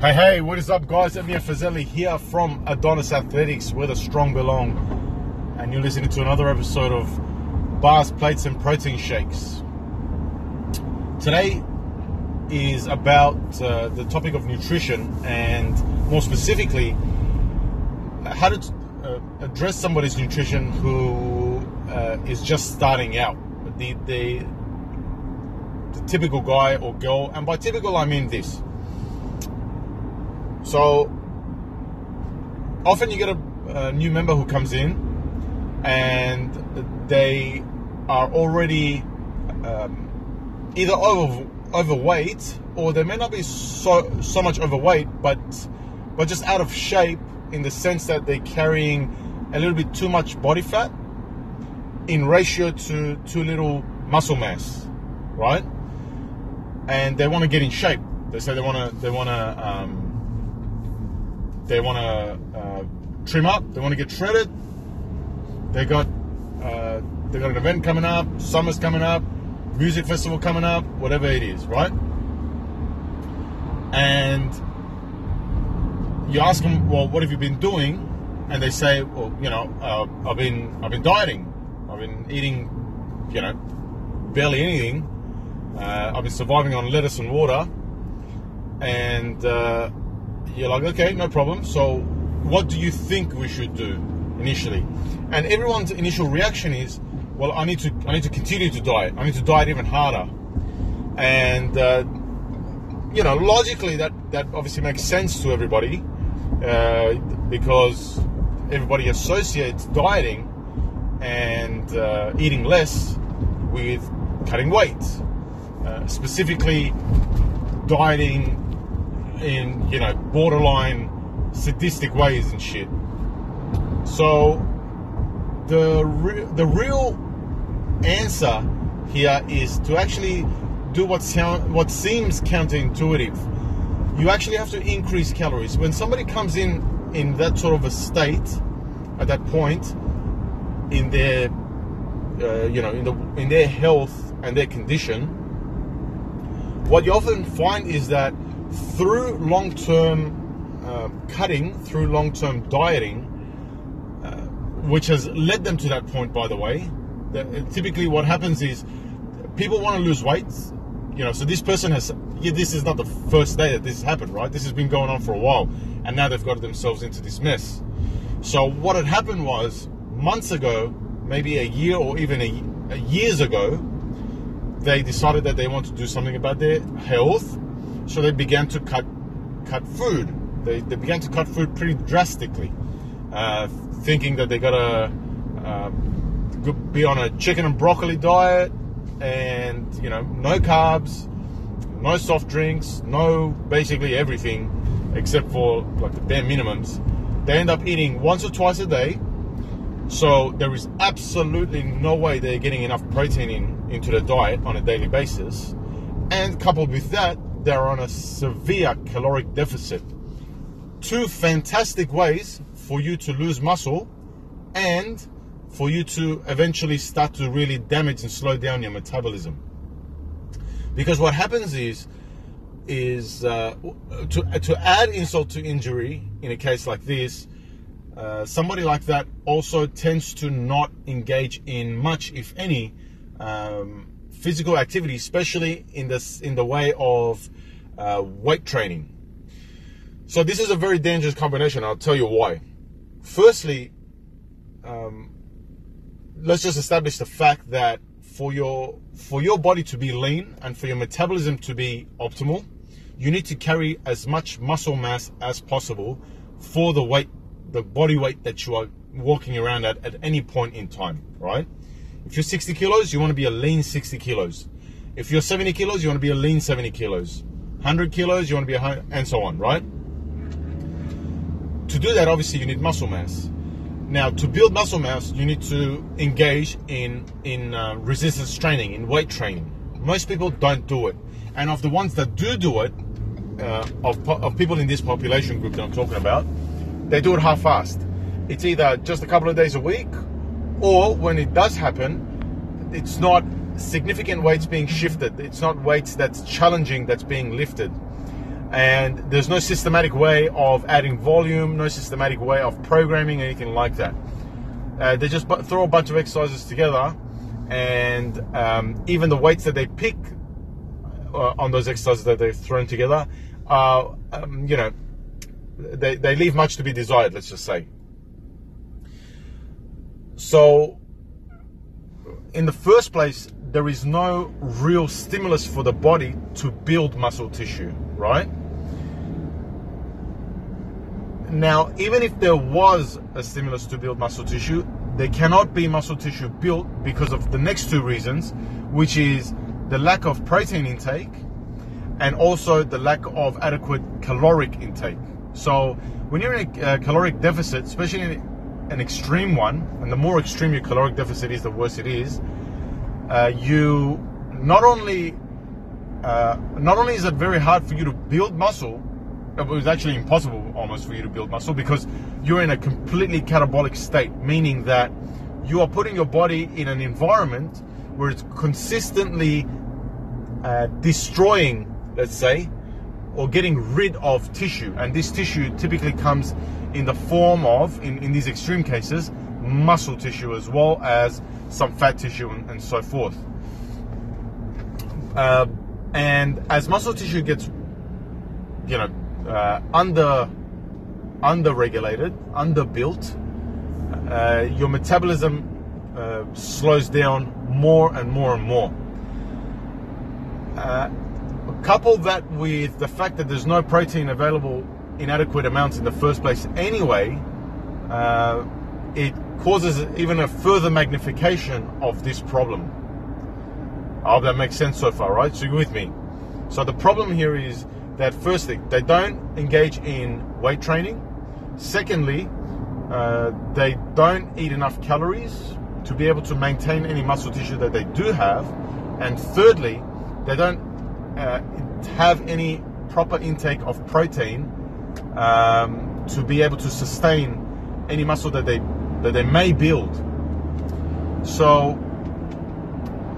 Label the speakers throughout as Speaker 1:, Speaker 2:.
Speaker 1: Hey, hey, what is up, guys? Amir Fazeli here from Adonis Athletics, where the strong belong. And you're listening to another episode of Bars, Plates, and Protein Shakes. Today is about uh, the topic of nutrition and more specifically, how to uh, address somebody's nutrition who uh, is just starting out. The, the, the typical guy or girl, and by typical I mean this so often you get a, a new member who comes in and they are already um, either over, overweight or they may not be so so much overweight, but but just out of shape in the sense that they're carrying a little bit too much body fat in ratio to too little muscle mass, right? And they want to get in shape. They say they want to they want to um, they want to uh, trim up. They want to get shredded. They got uh, they got an event coming up. Summer's coming up. Music festival coming up. Whatever it is, right? And you ask them, well, what have you been doing? And they say, well, you know, uh, I've been I've been dieting. I've been eating, you know, barely anything. Uh, I've been surviving on lettuce and water. And uh, you're like, okay, no problem. So, what do you think we should do initially? And everyone's initial reaction is, well, I need to, I need to continue to diet. I need to diet even harder. And uh, you know, logically, that that obviously makes sense to everybody uh, because everybody associates dieting and uh, eating less with cutting weight. Uh, specifically, dieting in you know borderline sadistic ways and shit. So the re- the real answer here is to actually do what sound what seems counterintuitive. You actually have to increase calories. When somebody comes in in that sort of a state at that point in their uh, you know in the in their health and their condition, what you often find is that through long term uh, cutting, through long term dieting, uh, which has led them to that point, by the way. Uh, typically, what happens is people want to lose weight. You know, so this person has. Yeah, this is not the first day that this happened, right? This has been going on for a while, and now they've got themselves into this mess. So what had happened was months ago, maybe a year or even a, a years ago, they decided that they want to do something about their health so they began to cut cut food. They, they began to cut food pretty drastically, uh, thinking that they gotta uh, be on a chicken and broccoli diet, and you know, no carbs, no soft drinks, no basically everything except for like the bare minimums. They end up eating once or twice a day. So there is absolutely no way they're getting enough protein in, into the diet on a daily basis. And coupled with that, they're on a severe caloric deficit. Two fantastic ways for you to lose muscle and for you to eventually start to really damage and slow down your metabolism. Because what happens is, is uh, to, to add insult to injury in a case like this, uh, somebody like that also tends to not engage in much, if any, um, physical activity, especially in this in the way of uh, weight training. So this is a very dangerous combination. I'll tell you why. Firstly, um, let's just establish the fact that for your for your body to be lean and for your metabolism to be optimal, you need to carry as much muscle mass as possible for the weight, the body weight that you are walking around at at any point in time, right? If you're 60 kilos, you want to be a lean 60 kilos. If you're 70 kilos, you want to be a lean 70 kilos. 100 kilos, you want to be a hundred, and so on, right? To do that, obviously, you need muscle mass. Now, to build muscle mass, you need to engage in in uh, resistance training, in weight training. Most people don't do it, and of the ones that do do it, uh, of, of people in this population group that I'm talking about, they do it half-assed. It's either just a couple of days a week, or when it does happen, it's not significant weights being shifted. It's not weights that's challenging that's being lifted. and there's no systematic way of adding volume, no systematic way of programming, anything like that. Uh, they just throw a bunch of exercises together, and um, even the weights that they pick uh, on those exercises that they've thrown together are, um, you know, they, they leave much to be desired, let's just say. So, in the first place, there is no real stimulus for the body to build muscle tissue, right? Now, even if there was a stimulus to build muscle tissue, there cannot be muscle tissue built because of the next two reasons, which is the lack of protein intake and also the lack of adequate caloric intake. So, when you're in a uh, caloric deficit, especially an extreme one, and the more extreme your caloric deficit is, the worse it is uh, you not only uh, not only is it very hard for you to build muscle, it was actually impossible almost for you to build muscle because you're in a completely catabolic state, meaning that you are putting your body in an environment where it's consistently uh, destroying, let's say, or getting rid of tissue. And this tissue typically comes in the form of, in, in these extreme cases, muscle tissue as well as some fat tissue and, and so forth. Uh, and as muscle tissue gets, you know, uh, under under regulated, underbuilt, uh, your metabolism uh, slows down more and more and more. Couple that with the fact that there's no protein available in adequate amounts in the first place anyway, uh, it causes even a further magnification of this problem. I hope that makes sense so far, right? So you're with me. So the problem here is that firstly, they don't engage in weight training. Secondly, uh, they don't eat enough calories to be able to maintain any muscle tissue that they do have. And thirdly, they don't uh, have any proper intake of protein um, to be able to sustain any muscle that they that they may build. So,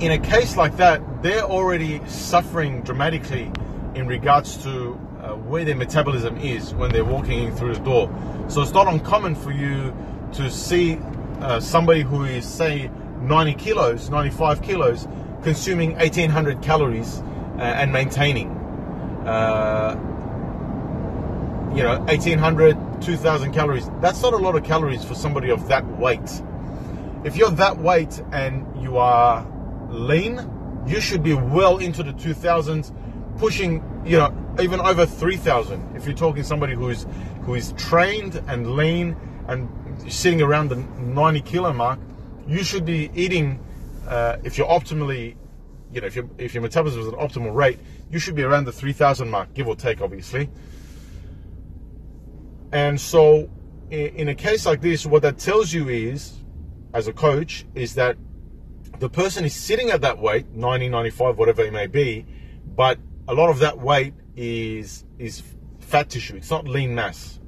Speaker 1: in a case like that, they're already suffering dramatically in regards to uh, where their metabolism is when they're walking in through the door. So, it's not uncommon for you to see uh, somebody who is, say, 90 kilos, 95 kilos, consuming 1800 calories and maintaining. Uh, you know, 1800 2,000 calories. That's not a lot of calories for somebody of that weight. If you're that weight and you are lean, you should be well into the 2000s, pushing, you know, even over 3000. If you're talking somebody who is who is trained and lean and sitting around the 90 kilo mark, you should be eating. Uh, if you're optimally, you know, if your if your metabolism is at an optimal rate, you should be around the 3000 mark, give or take, obviously. And so, in a case like this, what that tells you is, as a coach, is that the person is sitting at that weight, 90, 95, whatever it may be, but a lot of that weight is is fat tissue. It's not lean mass.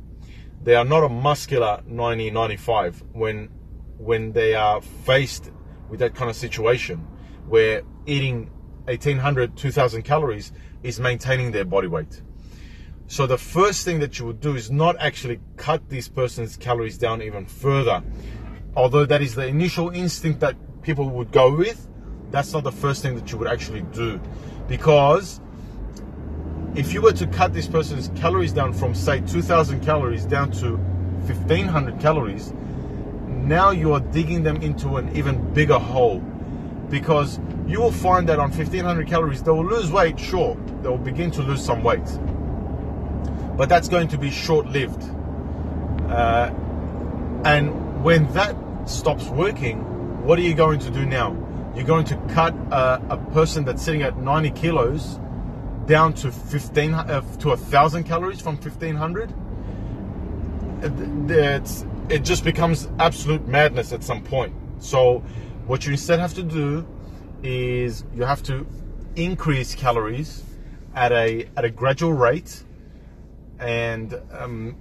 Speaker 1: They are not a muscular 90, 95 when when they are faced with that kind of situation where eating 1800, 2000 calories is maintaining their body weight. So the first thing that you would do is not actually cut this person's calories down even further. Although that is the initial instinct that people would go with, that's not the first thing that you would actually do. Because if you were to cut this person's calories down from say 2000 calories down to 1500 calories, now you are digging them into an even bigger hole. Because you will find that on 1500 calories, they will lose weight, sure, they will begin to lose some weight but that's going to be short lived. Uh, and when that stops working, what are you going to do now? You're going to cut a, a person that's sitting at 90 kilos down to 15 uh, to a thousand calories from 1500. It's, it just becomes absolute madness at some point. So, what you instead have to do is you have to increase calories at a at a gradual rate and um,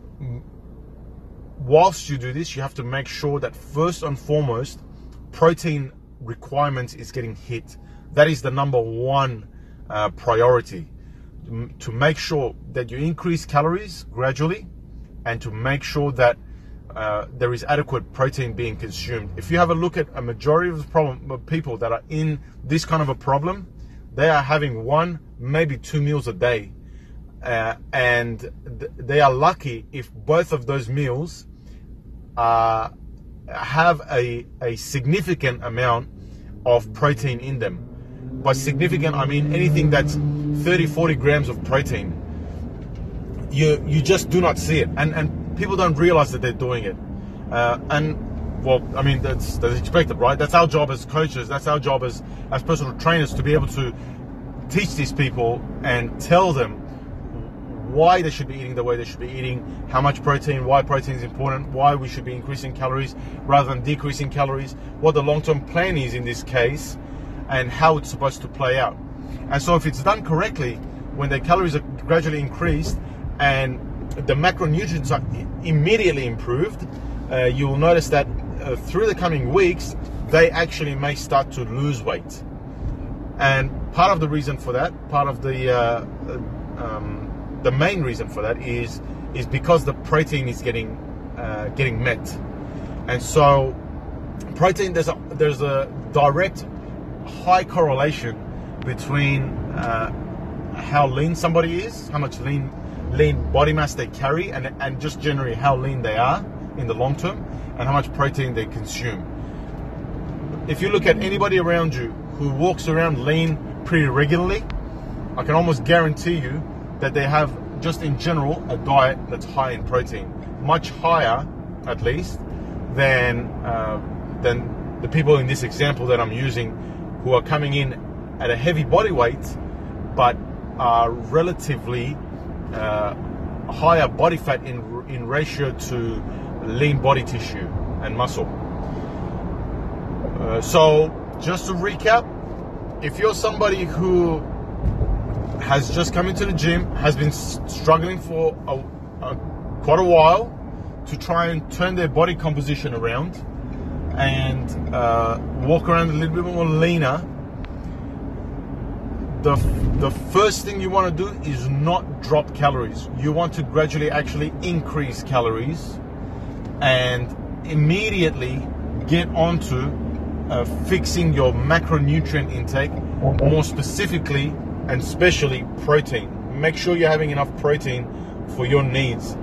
Speaker 1: whilst you do this, you have to make sure that first and foremost, protein requirements is getting hit. That is the number one uh, priority. to make sure that you increase calories gradually and to make sure that uh, there is adequate protein being consumed. If you have a look at a majority of the problem of people that are in this kind of a problem, they are having one, maybe two meals a day. Uh, and th- they are lucky if both of those meals uh, have a, a significant amount of protein in them. By significant, I mean anything that's 30, 40 grams of protein. You, you just do not see it. And, and people don't realize that they're doing it. Uh, and well, I mean, that's, that's expected, right? That's our job as coaches. That's our job as, as personal trainers to be able to teach these people and tell them why they should be eating the way they should be eating, how much protein, why protein is important, why we should be increasing calories rather than decreasing calories, what the long term plan is in this case, and how it's supposed to play out. And so, if it's done correctly, when the calories are gradually increased and the macronutrients are immediately improved, uh, you will notice that uh, through the coming weeks, they actually may start to lose weight. And part of the reason for that, part of the uh, uh um, the main reason for that is is because the protein is getting uh, getting met, and so protein there's a there's a direct high correlation between uh, how lean somebody is, how much lean lean body mass they carry, and and just generally how lean they are in the long term, and how much protein they consume. If you look at anybody around you who walks around lean pretty regularly, I can almost guarantee you that they have just in general a diet that's high in protein, much higher at least than uh, than the people in this example that I'm using who are coming in at a heavy body weight but are relatively uh, higher body fat in in ratio to lean body tissue and muscle. Uh, so just to recap, if you're somebody who has just come into the gym, has been struggling for a, a, quite a while to try and turn their body composition around and uh, walk around a little bit more leaner, the, the first thing you want to do is not drop calories. You want to gradually actually increase calories and immediately get onto uh, fixing your macronutrient intake, more specifically and especially protein. Make sure you're having enough protein for your needs.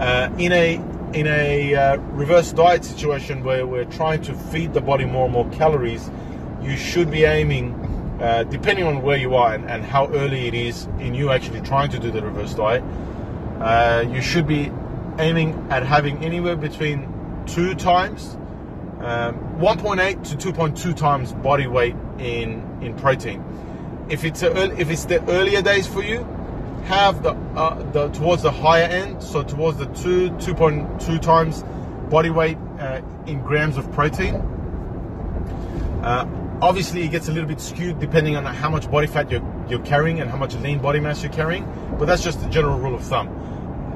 Speaker 1: Uh, in a in a uh, reverse diet situation where we're trying to feed the body more and more calories, you should be aiming, uh, depending on where you are and, and, how early it is in you actually trying to do the reverse diet, uh, you should be aiming at having anywhere between two times um, 1.8 to 2.2 times body weight in in protein. If it's if it's the earlier days for you, have the uh, the towards the higher end, so towards the two 2.2 times body weight uh, in grams of protein. Uh, obviously, it gets a little bit skewed depending on how much body fat you're you're carrying and how much lean body mass you're carrying, but that's just the general rule of thumb.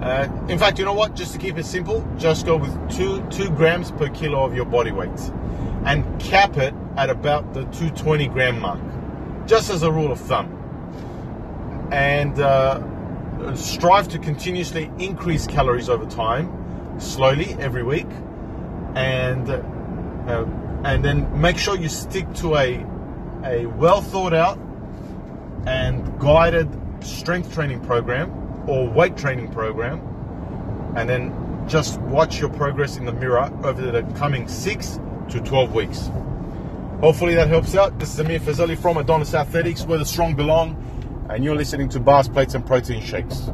Speaker 1: Uh, in fact, you know what? Just to keep it simple, just go with two two grams per kilo of your body weight, and cap it at about the 220 gram mark, just as a rule of thumb. And uh, strive to continuously increase calories over time, slowly every week, and uh, and then make sure you stick to a a well thought out and guided strength training program or weight training program, and then just watch your progress in the mirror over the coming six to 12 weeks. Hopefully that helps out. This is Amir Fazeli from Adonis Athletics, where the strong belong, and you're listening to Bars, Plates, and Protein Shakes.